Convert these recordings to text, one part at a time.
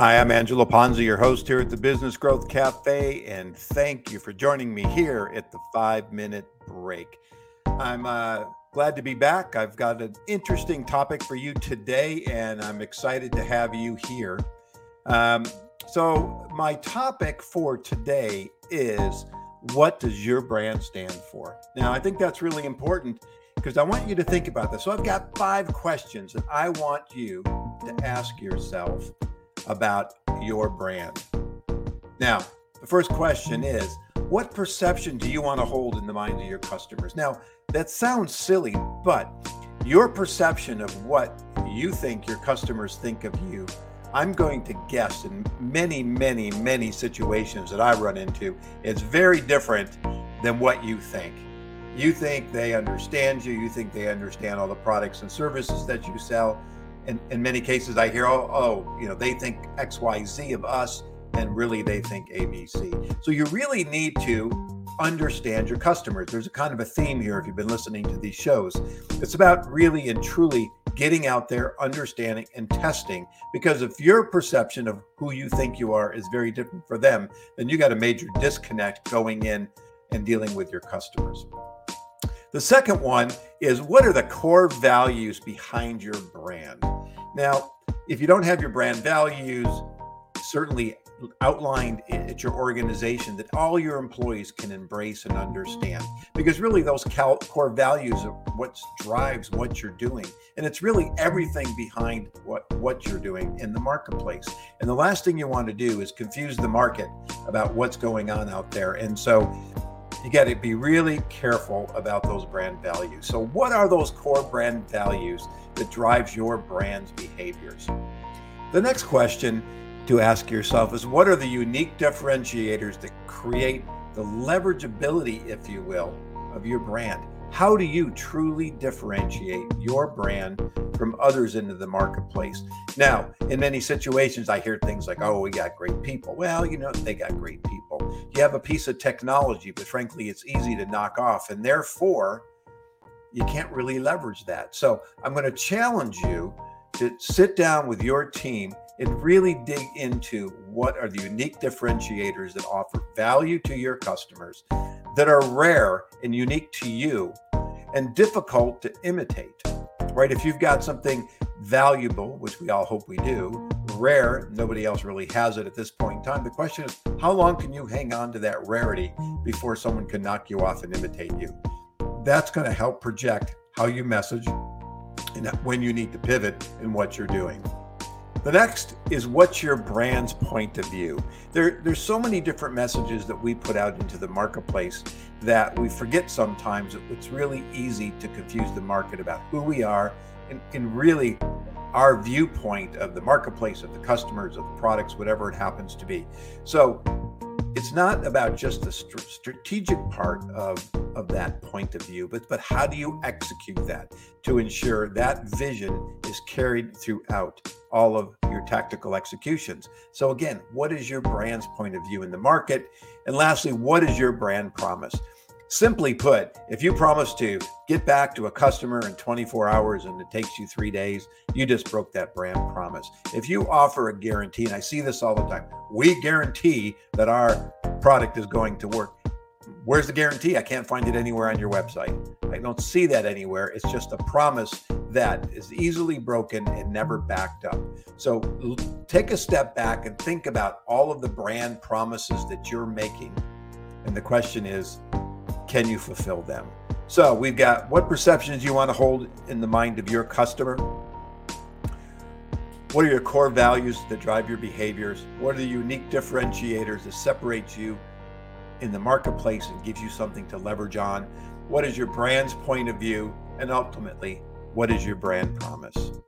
Hi, I'm Angelo Ponzi, your host here at the Business Growth Cafe, and thank you for joining me here at the five minute break. I'm uh, glad to be back. I've got an interesting topic for you today, and I'm excited to have you here. Um, so, my topic for today is what does your brand stand for? Now, I think that's really important because I want you to think about this. So, I've got five questions that I want you to ask yourself about your brand. Now, the first question is what perception do you want to hold in the minds of your customers? Now, that sounds silly, but your perception of what you think your customers think of you, I'm going to guess in many, many, many situations that I run into, it's very different than what you think. You think they understand you, you think they understand all the products and services that you sell in, in many cases, I hear, oh, oh, you know, they think X, Y, Z of us, and really they think ABC. So you really need to understand your customers. There's a kind of a theme here if you've been listening to these shows. It's about really and truly getting out there, understanding, and testing. Because if your perception of who you think you are is very different for them, then you got a major disconnect going in and dealing with your customers. The second one is what are the core values behind your brand? Now, if you don't have your brand values certainly outlined at your organization that all your employees can embrace and understand. Because really those core values are what drives what you're doing. And it's really everything behind what what you're doing in the marketplace. And the last thing you want to do is confuse the market about what's going on out there. And so you got to be really careful about those brand values. So, what are those core brand values that drives your brand's behaviors? The next question to ask yourself is what are the unique differentiators that create the leverageability, if you will, of your brand? How do you truly differentiate your brand from others into the marketplace? Now, in many situations, I hear things like, oh, we got great people. Well, you know, they got great people. You have a piece of technology, but frankly, it's easy to knock off. And therefore, you can't really leverage that. So I'm going to challenge you to sit down with your team and really dig into what are the unique differentiators that offer value to your customers that are rare and unique to you and difficult to imitate, right? If you've got something valuable, which we all hope we do, rare, nobody else really has it at this point in time. The question is, how long can you hang on to that rarity before someone can knock you off and imitate you? That's going to help project how you message and when you need to pivot in what you're doing. The next is what's your brand's point of view? There, there's so many different messages that we put out into the marketplace that we forget sometimes it's really easy to confuse the market about who we are and, and really our viewpoint of the marketplace, of the customers, of the products, whatever it happens to be. So it's not about just the st- strategic part of, of that point of view, but, but how do you execute that to ensure that vision is carried throughout all of your tactical executions? So, again, what is your brand's point of view in the market? And lastly, what is your brand promise? Simply put, if you promise to get back to a customer in 24 hours and it takes you three days, you just broke that brand promise. If you offer a guarantee, and I see this all the time, we guarantee that our product is going to work. Where's the guarantee? I can't find it anywhere on your website. I don't see that anywhere. It's just a promise that is easily broken and never backed up. So take a step back and think about all of the brand promises that you're making. And the question is, can you fulfill them? So we've got what perceptions you want to hold in the mind of your customer. What are your core values that drive your behaviors? What are the unique differentiators that separate you in the marketplace and gives you something to leverage on? What is your brand's point of view? And ultimately, what is your brand promise?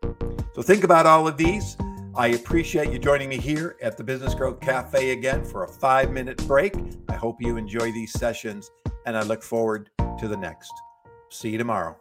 So think about all of these. I appreciate you joining me here at the Business Growth Cafe again for a five minute break. I hope you enjoy these sessions and I look forward to the next. See you tomorrow.